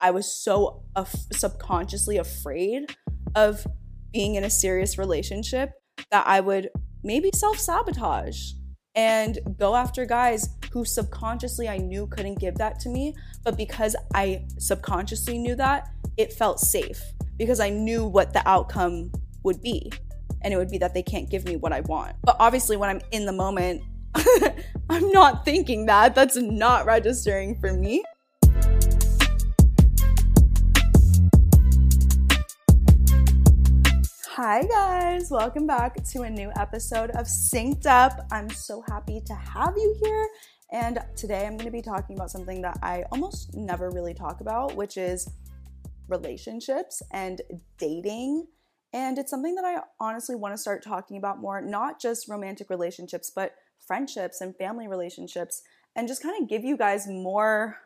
I was so af- subconsciously afraid of being in a serious relationship that I would maybe self sabotage and go after guys who subconsciously I knew couldn't give that to me. But because I subconsciously knew that, it felt safe because I knew what the outcome would be. And it would be that they can't give me what I want. But obviously, when I'm in the moment, I'm not thinking that. That's not registering for me. Hi, guys. Welcome back to a new episode of Synced Up. I'm so happy to have you here. And today I'm going to be talking about something that I almost never really talk about, which is relationships and dating. And it's something that I honestly want to start talking about more, not just romantic relationships, but friendships and family relationships, and just kind of give you guys more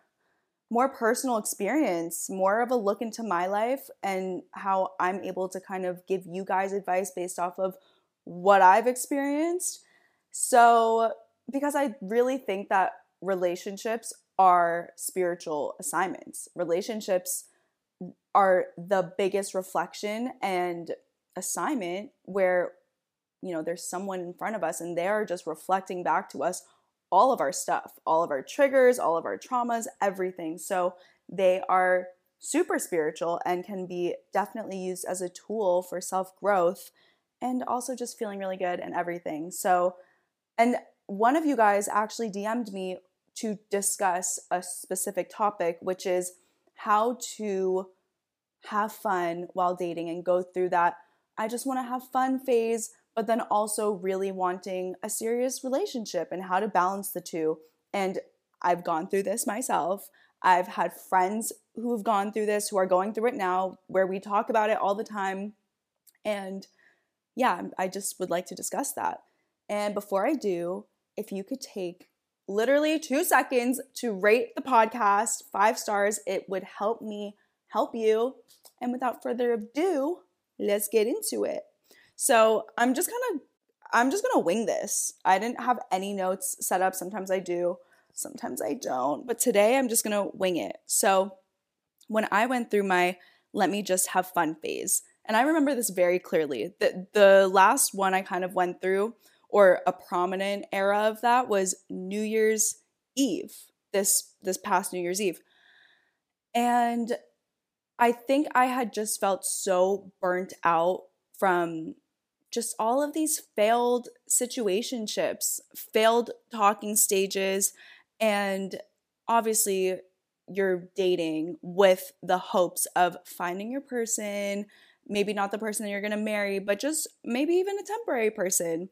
more personal experience, more of a look into my life and how I'm able to kind of give you guys advice based off of what I've experienced. So, because I really think that relationships are spiritual assignments, relationships are the biggest reflection and assignment where you know there's someone in front of us and they're just reflecting back to us all of our stuff, all of our triggers, all of our traumas, everything. So they are super spiritual and can be definitely used as a tool for self growth and also just feeling really good and everything. So, and one of you guys actually DM'd me to discuss a specific topic, which is how to have fun while dating and go through that. I just want to have fun phase but then also really wanting a serious relationship and how to balance the two. And I've gone through this myself. I've had friends who've gone through this, who are going through it now, where we talk about it all the time. And yeah, I just would like to discuss that. And before I do, if you could take literally two seconds to rate the podcast five stars, it would help me help you. And without further ado, let's get into it. So I'm just kind of I'm just gonna wing this. I didn't have any notes set up. Sometimes I do, sometimes I don't. But today I'm just gonna wing it. So when I went through my let me just have fun phase, and I remember this very clearly. The the last one I kind of went through, or a prominent era of that was New Year's Eve. This this past New Year's Eve. And I think I had just felt so burnt out from just all of these failed situationships, failed talking stages, and obviously you're dating with the hopes of finding your person, maybe not the person that you're going to marry, but just maybe even a temporary person.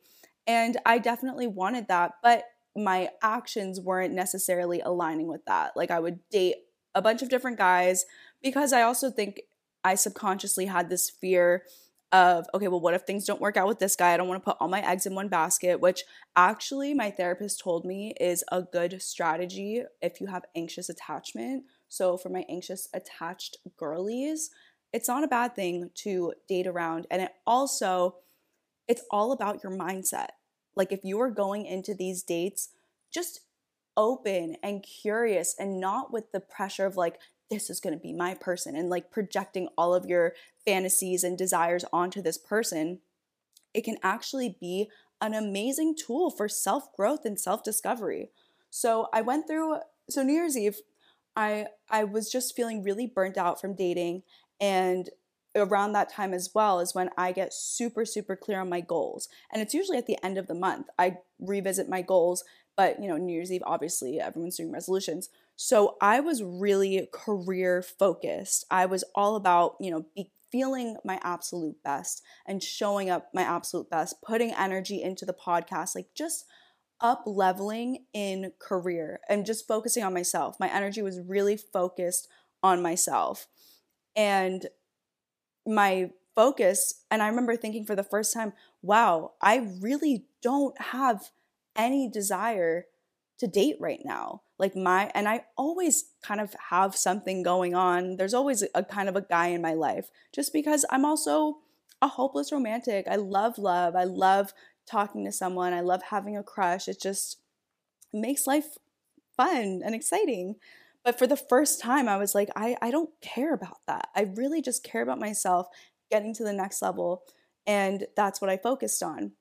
And I definitely wanted that, but my actions weren't necessarily aligning with that. Like I would date a bunch of different guys because I also think I subconsciously had this fear of okay well what if things don't work out with this guy? I don't want to put all my eggs in one basket which actually my therapist told me is a good strategy if you have anxious attachment. So for my anxious attached girlies it's not a bad thing to date around. And it also it's all about your mindset. Like if you are going into these dates just open and curious and not with the pressure of like this is going to be my person and like projecting all of your fantasies and desires onto this person, it can actually be an amazing tool for self growth and self discovery. So I went through, so New Year's Eve, I, I was just feeling really burnt out from dating. And around that time as well is when I get super, super clear on my goals. And it's usually at the end of the month. I revisit my goals, but you know, New Year's Eve, obviously, everyone's doing resolutions. So I was really career focused. I was all about, you know, be feeling my absolute best and showing up my absolute best, putting energy into the podcast, like just up leveling in career and just focusing on myself. My energy was really focused on myself. And my focus, and I remember thinking for the first time, wow, I really don't have any desire to date right now like my and i always kind of have something going on there's always a kind of a guy in my life just because i'm also a hopeless romantic i love love i love talking to someone i love having a crush it just makes life fun and exciting But for the first time, I was like, I, I don't care about that. I really just care about myself getting to the next level. And that's what I focused on.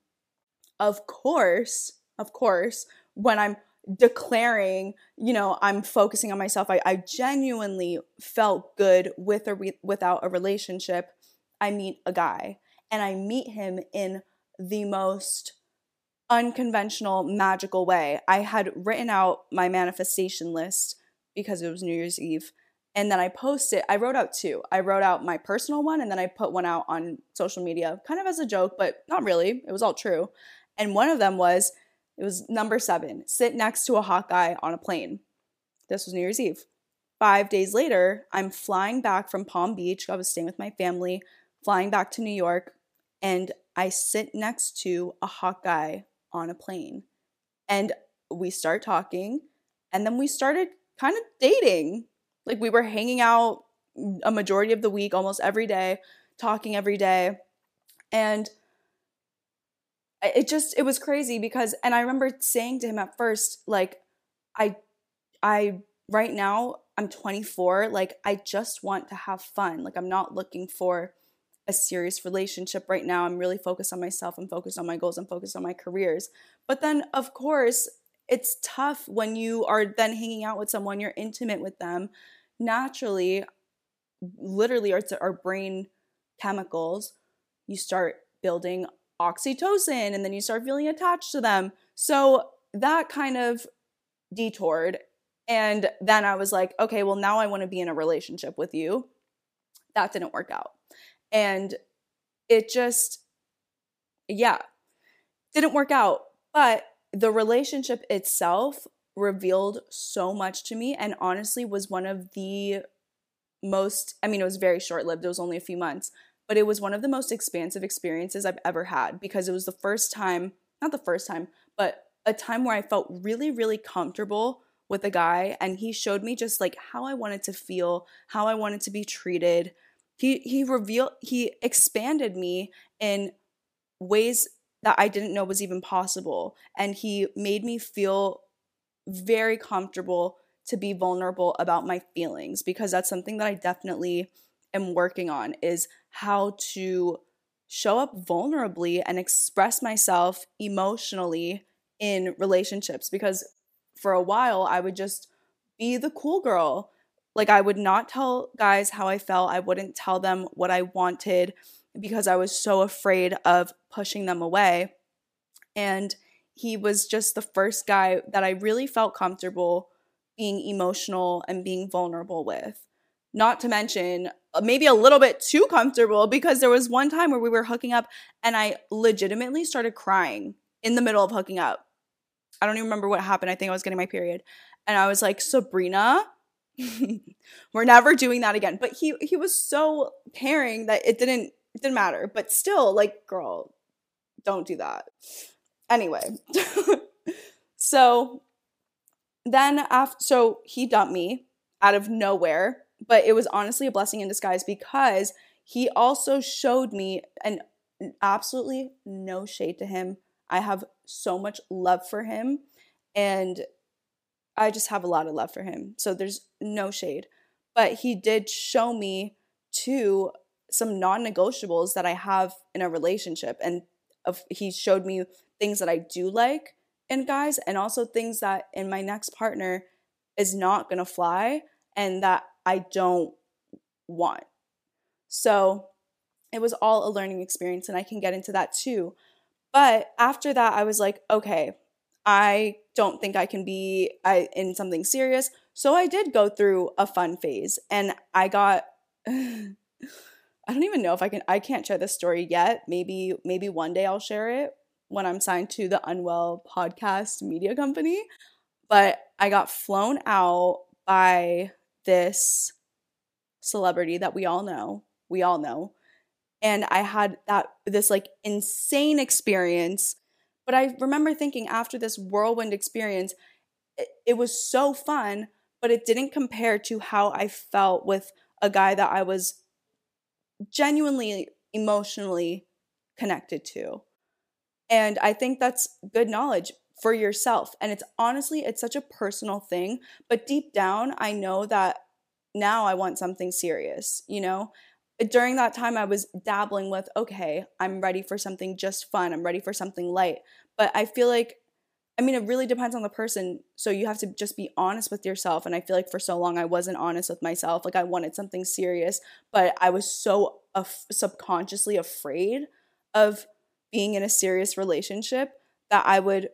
Of course, of course, when I'm declaring, you know, I'm focusing on myself, I, I genuinely felt good with or re- without a relationship. I meet a guy and I meet him in the most unconventional, magical way. I had written out my manifestation list because it was New Year's Eve. And then I posted, I wrote out two. I wrote out my personal one and then I put one out on social media, kind of as a joke, but not really. It was all true. And one of them was, it was number seven sit next to a guy on a plane. This was New Year's Eve. Five days later, I'm flying back from Palm Beach. I was staying with my family, flying back to New York, and I sit next to a guy on a plane. And we start talking, and then we started kind of dating. Like we were hanging out a majority of the week, almost every day, talking every day. And it just it was crazy because and I remember saying to him at first like I I right now I'm 24, like I just want to have fun. Like I'm not looking for a serious relationship right now. I'm really focused on myself. I'm focused on my goals. I'm focused on my careers. But then, of course, it's tough when you are then hanging out with someone, you're intimate with them. Naturally, literally, our, our brain chemicals, you start building oxytocin and then you start feeling attached to them. So that kind of detoured. And then I was like, okay, well, now I want to be in a relationship with you. That didn't work out. And it just, yeah, didn't work out. But the relationship itself revealed so much to me and honestly was one of the most, I mean, it was very short lived, it was only a few months, but it was one of the most expansive experiences I've ever had because it was the first time, not the first time, but a time where I felt really, really comfortable with a guy and he showed me just like how I wanted to feel, how I wanted to be treated, he he revealed he expanded me in ways that I didn't know was even possible and he made me feel very comfortable to be vulnerable about my feelings because that's something that I definitely am working on is how to show up vulnerably and express myself emotionally in relationships because for a while I would just be the cool girl like, I would not tell guys how I felt. I wouldn't tell them what I wanted because I was so afraid of pushing them away. And he was just the first guy that I really felt comfortable being emotional and being vulnerable with. Not to mention, Uh, maybe a little bit too comfortable because there was one time where we were hooking up and I legitimately started crying in the middle of hooking up. I don't even remember what happened. I think I was getting my period. And I was like, Sabrina, we're never doing that again. But he he was so caring that it didn't it didn't matter. But still, like, girl, don't do that. Anyway, so then after so he dumped me out of nowhere, but it was honestly a blessing in disguise because he also showed me and absolutely no shade to him. I have so much love for him and I just have a lot of love for him. So there's no shade. But he did show me to some non-negotiables that I have in a relationship and of, he showed me things that I do like in guys and also things that in my next partner is not going to fly and that I don't want. So it was all a learning experience and I can get into that too. But after that I was like, okay, I don't think I can be I, in something serious. So I did go through a fun phase and I got I don't even know if I can I can't share this story yet. Maybe maybe one day I'll share it when I'm signed to the Unwell podcast media company. But I got flown out by this celebrity that we all know. We all know. And I had that this like insane experience but I remember thinking after this whirlwind experience, it, it was so fun, but it didn't compare to how I felt with a guy that I was genuinely emotionally connected to. And I think that's good knowledge for yourself. And it's honestly, it's such a personal thing. But deep down, I know that now I want something serious, you know? During that time, I was dabbling with, okay, I'm ready for something just fun. I'm ready for something light. But I feel like, I mean, it really depends on the person. So you have to just be honest with yourself. And I feel like for so long, I wasn't honest with myself. Like I wanted something serious, but I was so af- subconsciously afraid of being in a serious relationship that I would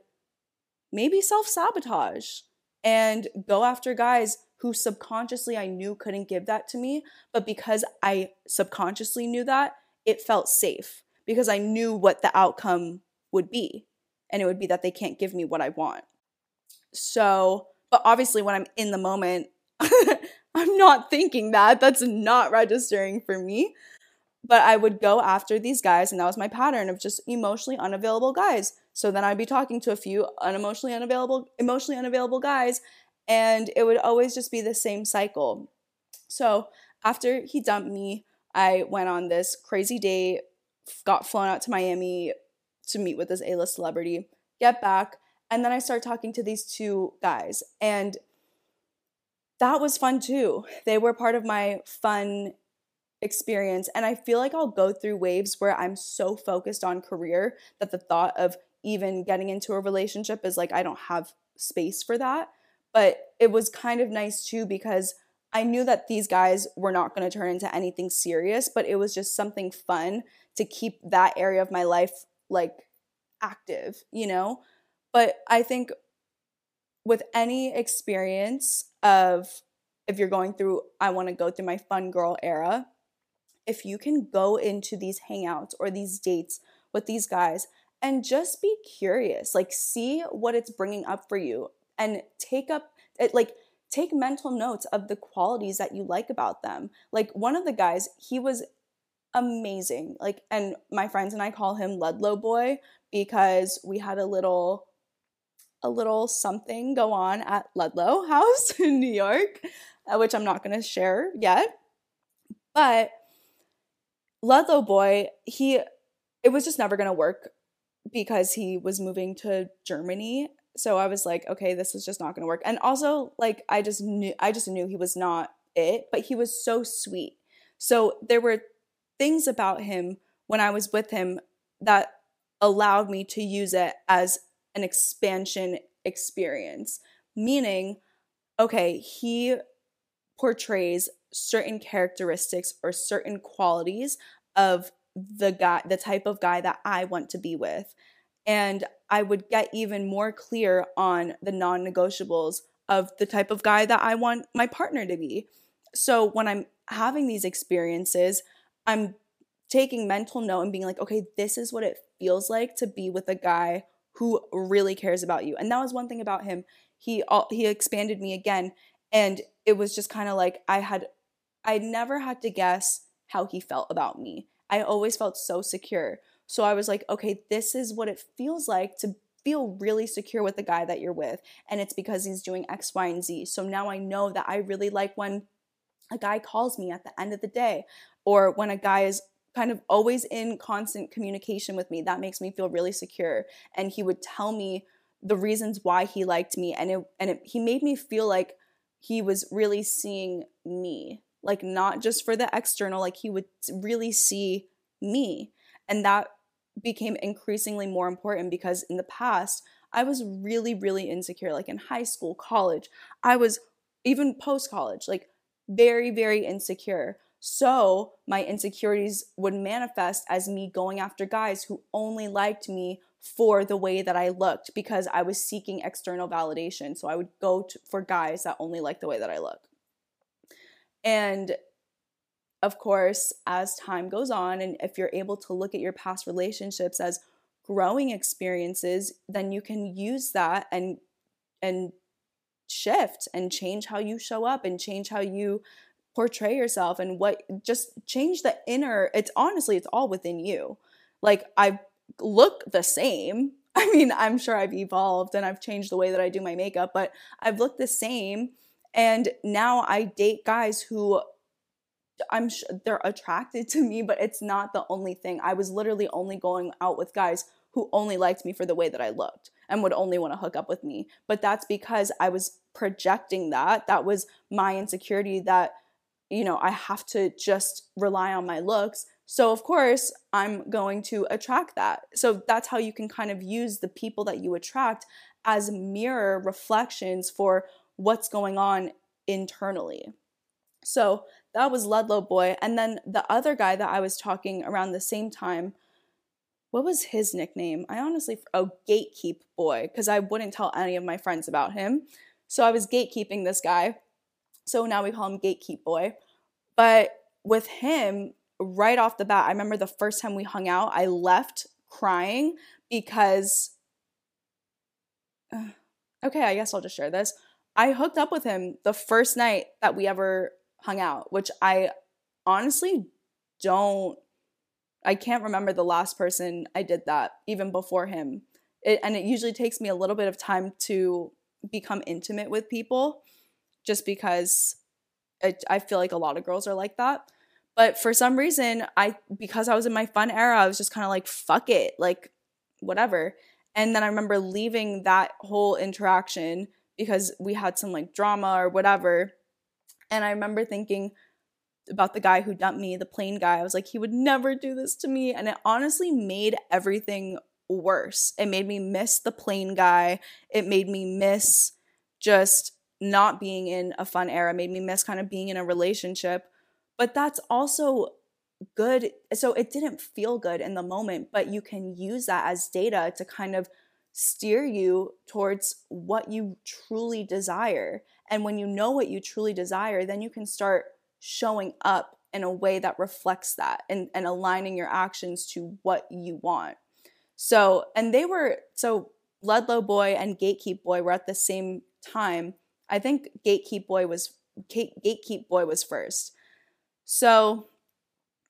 maybe self sabotage and go after guys who subconsciously I knew couldn't give that to me. But because I subconsciously knew that, it felt safe because I knew what the outcome would be. And it would be that they can't give me what I want. So, but obviously, when I'm in the moment, I'm not thinking that. That's not registering for me. But I would go after these guys, and that was my pattern of just emotionally unavailable guys. So then I'd be talking to a few unemotionally unavailable, emotionally unavailable guys, and it would always just be the same cycle. So after he dumped me, I went on this crazy date, got flown out to Miami to meet with this A-list celebrity, get back, and then I start talking to these two guys. And that was fun too. They were part of my fun experience. And I feel like I'll go through waves where I'm so focused on career that the thought of even getting into a relationship is like I don't have space for that. But it was kind of nice too because I knew that these guys were not going to turn into anything serious, but it was just something fun to keep that area of my life like active, you know? But I think with any experience of if you're going through, I want to go through my fun girl era, if you can go into these hangouts or these dates with these guys and just be curious like see what it's bringing up for you and take up it like take mental notes of the qualities that you like about them. Like one of the guys he was amazing like and my friends and i call him ludlow boy because we had a little a little something go on at ludlow house in new york uh, which i'm not going to share yet. But ludlow boy he it was just never going to work because he was moving to Germany. So I was like, okay, this is just not going to work. And also, like, I just knew, I just knew he was not it, but he was so sweet. So there were things about him when I was with him that allowed me to use it as an expansion experience. Meaning, okay, he portrays certain characteristics or certain qualities of the guy the type of guy that I want to be with. And I would get even more clear on the non-negotiables of the type of guy that I want my partner to be. So when I'm having these experiences, I'm taking mental note and being like, okay, this is what it feels like to be with a guy who really cares about you. And that was one thing about him. He all, he expanded me again and it was just kind of like I had I never had to guess how he felt about me. I always felt so secure. So I was like, okay, this is what it feels like to feel really secure with the guy that you're with. And it's because he's doing X, Y, and Z. So now I know that I really like when a guy calls me at the end of the day or when a guy is kind of always in constant communication with me. That makes me feel really secure. And he would tell me the reasons why he liked me and it and it, he made me feel like he was really seeing me like not just for the external like he would really see me and that became increasingly more important because in the past I was really really insecure like in high school college I was even post college like very very insecure so my insecurities would manifest as me going after guys who only liked me for the way that I looked because I was seeking external validation. So I would go to, for guys that only liked the way that I look. And of course, as time goes on, and if you're able to look at your past relationships as growing experiences, then you can use that and and shift and change how you show up and change how you portray yourself and what just change the inner it's honestly it's all within you. Like i look the same. I mean i'm sure i've evolved and i've changed the way that i do my makeup but i've looked the same and now I date guys who I'm sure they're attracted to me, but it's not the only thing. I was literally only going out with guys who only liked me for the way that I looked. and would only want to hook up with me. But that's because I was projecting that. That was my insecurity that, you know, I have to just rely on my looks. So, of course, I'm going to attract that. So, that's how you can kind of use the people that you attract as mirror reflections for what's going on internally. So, that was Ludlow Boy. And then the other guy that I was talking around the same time what was his nickname? I honestly, oh, Gatekeep Boy, because I wouldn't tell any of my friends about him. So I was gatekeeping this guy. So now we call him Gatekeep Boy. But with him, right off the bat, I remember the first time we hung out, I left crying because. Okay, I guess I'll just share this. I hooked up with him the first night that we ever hung out, which I honestly don't I can't remember the last person I did that, even before him. It, and it usually takes me a little bit of time to become intimate with people just because it, I feel like a lot of girls are like that. But for some reason, I because I was in my fun era, I was just kind of like, fuck it, like whatever. And then I remember leaving that whole interaction because we had some like drama or whatever. And I remember thinking, about the guy who dumped me, the plane guy. I was like, he would never do this to me. And it honestly made everything worse. It made me miss the plane guy. It made me miss just not being in a fun era, it made me miss kind of being in a relationship. But that's also good. So it didn't feel good in the moment, but you can use that as data to kind of steer you towards what you truly desire. And when you know what you truly desire, then you can start showing up in a way that reflects that and, and aligning your actions to what you want. So, and they were, so Ludlow Boy and Gatekeep Boy were at the same time. I think Gatekeep Boy was, Gatekeep Boy was first. So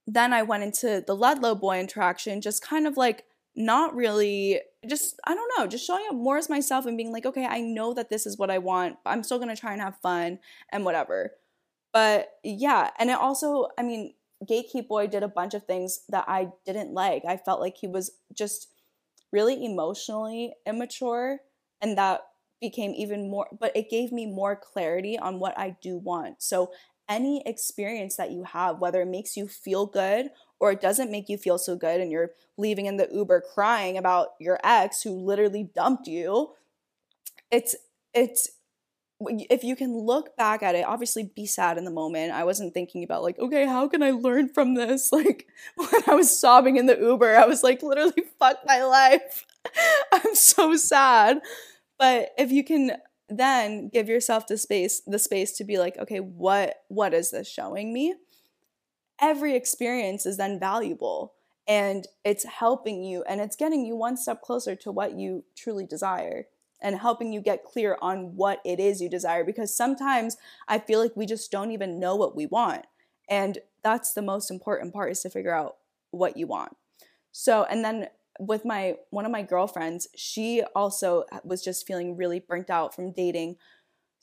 then I went into the Ludlow Boy interaction, just kind of like not really, just, I don't know, just showing up more as myself and being like, okay, I know that this is what I want, but I'm still gonna try and have fun and whatever. But yeah, and it also, I mean, Gatekeep Boy did a bunch of things that I didn't like. I felt like he was just really emotionally immature, and that became even more, but it gave me more clarity on what I do want. So, any experience that you have, whether it makes you feel good or it doesn't make you feel so good, and you're leaving in the Uber crying about your ex who literally dumped you, it's it's if you can look back at it, obviously be sad in the moment. I wasn't thinking about like, okay, how can I learn from this? Like when I was sobbing in the Uber, I was like, literally, fuck my life. I'm so sad. But if you can then give yourself the space, the space to be like, okay, what what is this showing me? Every experience is then valuable and it's helping you and it's getting you one step closer to what you truly desire and helping you get clear on what it is you desire because sometimes I feel like we just don't even know what we want. And that's the most important part is to figure out what you want. So, and then with my one of my girlfriends, she also uh, was just feeling really burnt out from dating.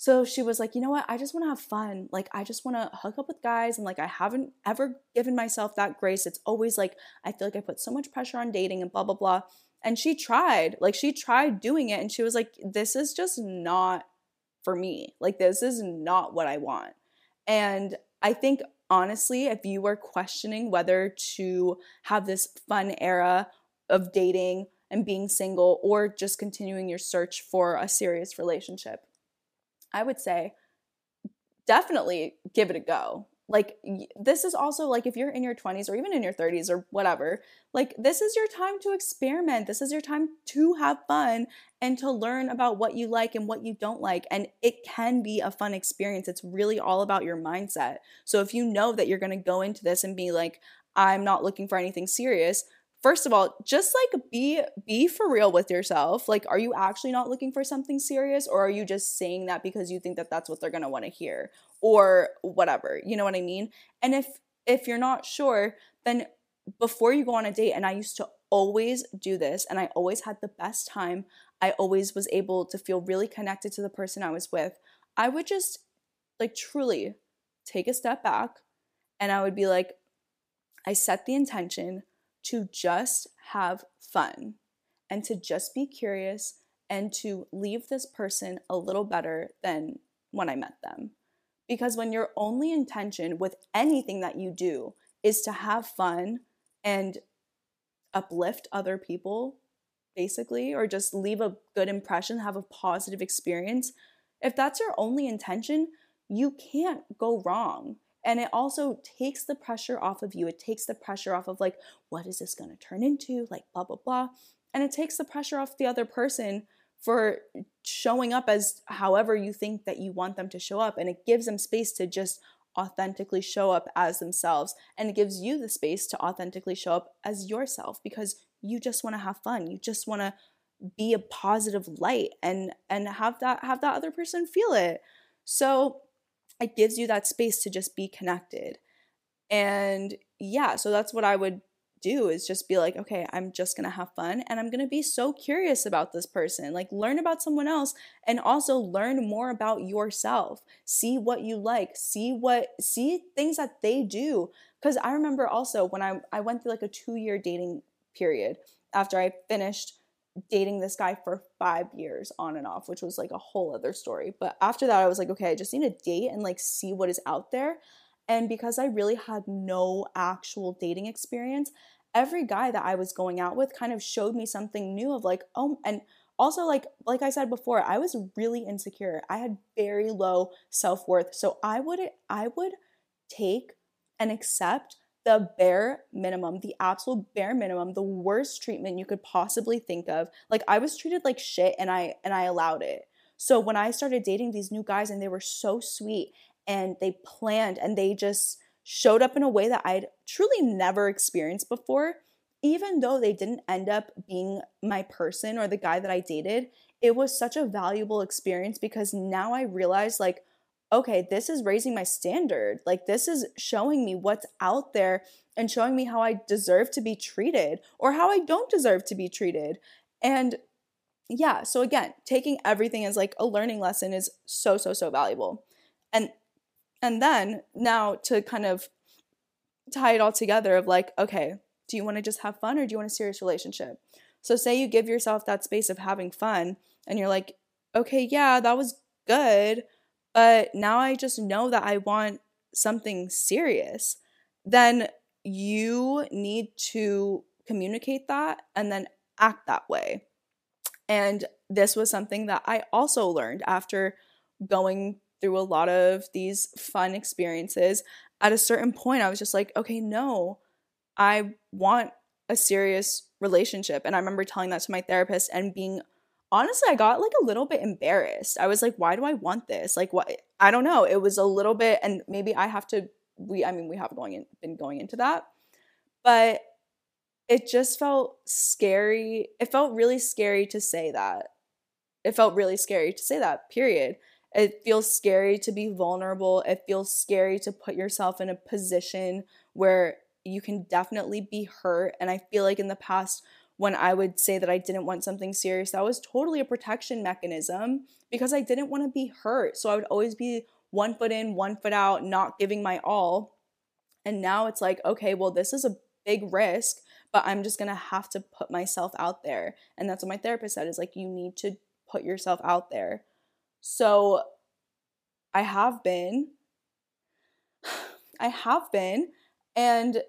So she was like, you know what? I just want to have fun. Like, I just want to hook up with guys. And like, I haven't ever given myself that grace. It's always like, I feel like I put so much pressure on dating and blah, blah, blah and she tried like she tried doing it and she was like this is just not for me like this is not what i want and i think honestly if you were questioning whether to have this fun era of dating and being single or just continuing your search for a serious relationship i would say definitely give it a go. Like this is also like if you're in your 20s or even in your 30s or whatever like this is your time to experiment. This is your time to have fun and to learn about what you like and what you don't like and it can be a fun experience. It's really all about your mindset. So if you know that you're going to go into this and be like i'm not looking for anything serious first of all just like be be for real with yourself. Like are you actually not looking for something serious or are you just saying that because you think that that's what they're going to want to hear or whatever you know what i mean? And if if you're not sure then before you go on a date and i used to always do this and i always had the best time i always was able to feel really connected to the person i was with i would just like truly take a step back and i would be like i set the intention to just have fun and to just be curious and to leave this person a little better than when I met them. Because when your only intention with anything that you do is to have fun and uplift other people, basically, or just leave a good impression, have a positive experience, if that's your only intention, you can't go wrong. And it also takes the pressure off of you. It takes the pressure off of, like, what is this gonna turn into? Like, blah, blah, blah. And it takes the pressure off the other person for showing up as however you think that you want them to show up. And it gives them space to just authentically show up as themselves. And it gives you the space to authentically show up as yourself because you just wanna have fun. You just wanna be a positive light and and have that have that other person feel it so it gives you that space to just be connected. And yeah so that's what i would do is just be like okay i'm just gonna have fun and i'm gonna be so curious about this person. Like learn about someone else and also learn more about yourself. See what you like see what see things that they do. Because i remember also when i i went through like a two year dating period after i finished dating this guy for five years on and off, which was like a whole other story. But after that, I was like, okay, I just need a date and like see what is out there. And because I really had no actual dating experience, every guy that I was going out with kind of showed me something new of like, oh, and also like like I said before, I was really insecure. I had very low self-worth. So I would I would take and accept the bare minimum, the absolute bare minimum, the worst treatment you could possibly think of. Like I was treated like shit and I and I allowed it. So when I started dating these new guys and they were so sweet and they planned and they just showed up in a way that I'd truly never experienced before, even though they didn't end up being my person or the guy that I dated, it was such a valuable experience because now I realize like okay, this is raising my standard. Like, this is showing me what's out there and showing me how I deserve to be treated or how I don't deserve to be treated. And yeah, so again, taking everything as like a learning lesson is so, so, so valuable. And and then now to kind of tie it all together of like, okay, do you want to just have fun or do you want a serious relationship? So say you give yourself that space of having fun and you're like, okay, yeah, that was good, but now I just know that I want something serious, then you need to communicate that and then act that way. And this was something that I also learned after going through a lot of these fun experiences. At a certain point, I was just like, okay, no, I want a serious relationship. And I remember telling that to my therapist and being honestly I got like a little bit embarrassed. I was like, why do I want this? Like what I don't know. It was a little bit and maybe I have to we I mean we have going in, been going into that. But it just felt scary. It felt really scary to say that. It felt really scary to say that. Period. It feels scary to be vulnerable. It feels scary to put yourself in a position where you can definitely be hurt and I feel like in the past when I would say that I didn't want something serious, that was totally a protection mechanism because I didn't want to be hurt. So I would always be one foot in, one foot out, not giving my all. And now it's like, okay, well, this is a big risk, but I'm just going to have to put myself out there. And that's what my therapist said is like, you need to put yourself out there. So I have been. I have been. And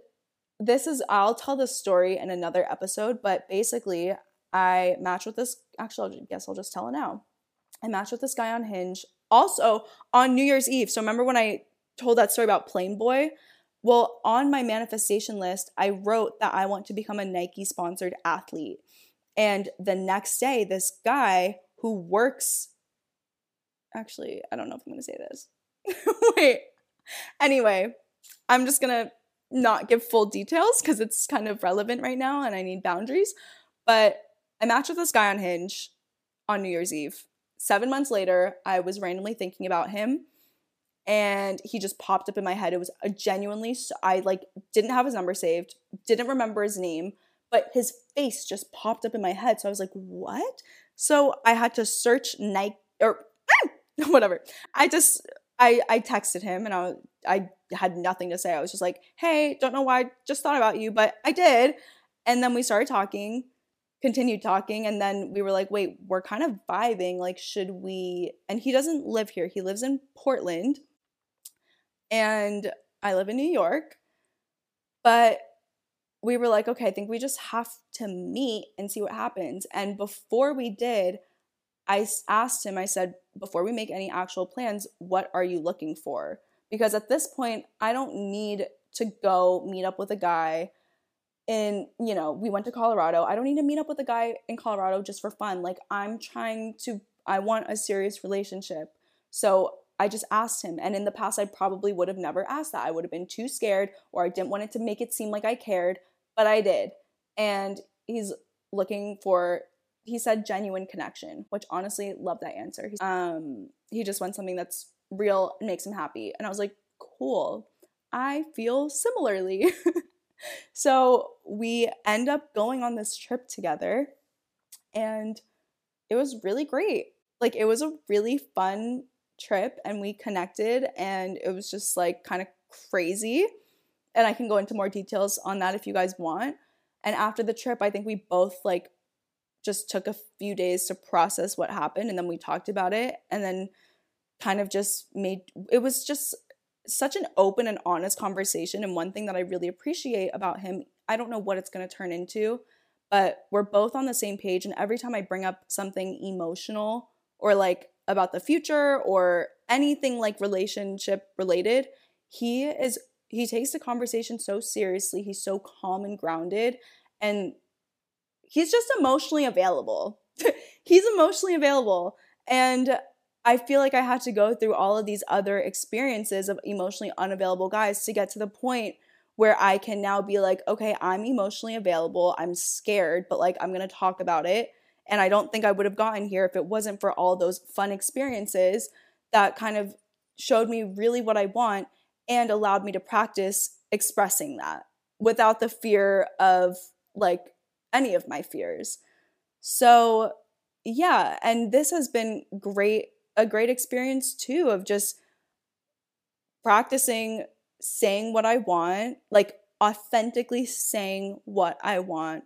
this is I'll tell this story in another episode, but basically I matched with this actually I guess I'll just tell it now. I matched with this guy on Hinge also on New Year's Eve. So remember when I told that story about Plane Boy? Well, on my manifestation list, I wrote that I want to become a Nike sponsored athlete. And the next day, this guy who works actually, I don't know if I'm going to say this. Wait. Anyway, I'm just going to not give full details because it's kind of relevant right now and I need boundaries. But I matched with this guy on Hinge on New Year's Eve. Seven months later, I was randomly thinking about him and he just popped up in my head. It was a genuinely, I like didn't have his number saved, didn't remember his name, but his face just popped up in my head. So I was like, what? So I had to search Nike or whatever. I just I I texted him and I I had nothing to say. I was just like, "Hey, don't know why, just thought about you, but I did." And then we started talking continued talking and then we were like wait we're kind of vibing like should we and he doesn't live here he lives in portland and i live in new york but we were like okay i think we just have to meet and see what happens and before we did i asked him i said before we make any actual plans what are you looking for? Because at this point i don't need to go meet up with a guy in you know we went to colorado. I don't need to meet up with a guy in colorado just for fun. Like i'm trying to i want a serious relationship. So i just asked him. And in the past i probably would have never asked that. I would have been too scared or i didn't want it to make it seem like i cared but i did. And he's looking for he said genuine connection which honestly love that answer um he just wants something that's real and makes him happy and i was like cool i feel similarly so we end up going on this trip together and it was really great. Like it was a really fun trip and we connected and it was just like kind of crazy. And I can go into more details on that if you guys want. And after the trip, I think we both like just took a few days to process what happened and then we talked about it and then kind of just made it was just such an open and honest conversation. And one thing that I really appreciate about him, I don't know what it's going to turn into, but we're both on the same page. And every time I bring up something emotional or like about the future or anything like relationship related, he is he takes the conversation so seriously. He's so calm and grounded and he's just emotionally available. he's emotionally available. And I feel like I had to go through all of these other experiences of emotionally unavailable guys to get to the point where I can now be like, okay, I'm emotionally available. I'm scared, but like I'm going to talk about it. And I don't think I would have gotten here if it wasn't for all those fun experiences that kind of showed me really what I want and allowed me to practice expressing that without the fear of like any of my fears. So, yeah, and this has been great a great experience too of just practicing saying what I want, like authentically saying what I want,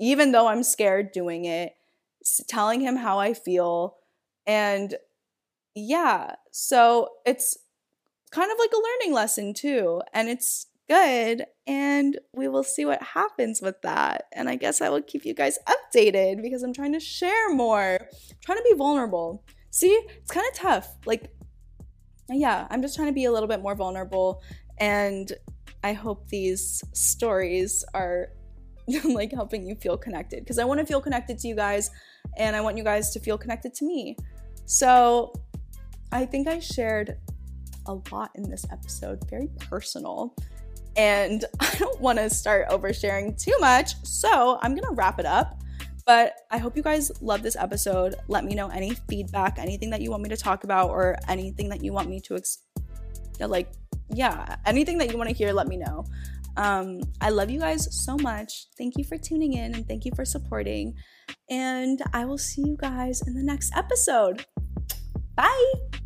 even though I'm scared doing it, telling him how I feel. And yeah, so it's kind of like a learning lesson too. And it's good. And we will see what happens with that. And I guess I will keep you guys updated because I'm trying to share more, I'm trying to be vulnerable. See, it's kind of tough. Like, yeah, I'm just trying to be a little bit more vulnerable. And I hope these stories are like helping you feel connected because I want to feel connected to you guys and I want you guys to feel connected to me. So I think I shared a lot in this episode, very personal. And I don't want to start oversharing too much. So I'm going to wrap it up. But I hope you guys love this episode. Let me know any feedback, anything that you want me to talk about, or anything that you want me to, ex- like, yeah, anything that you want to hear, let me know. Um, I love you guys so much. Thank you for tuning in and thank you for supporting. And I will see you guys in the next episode. Bye.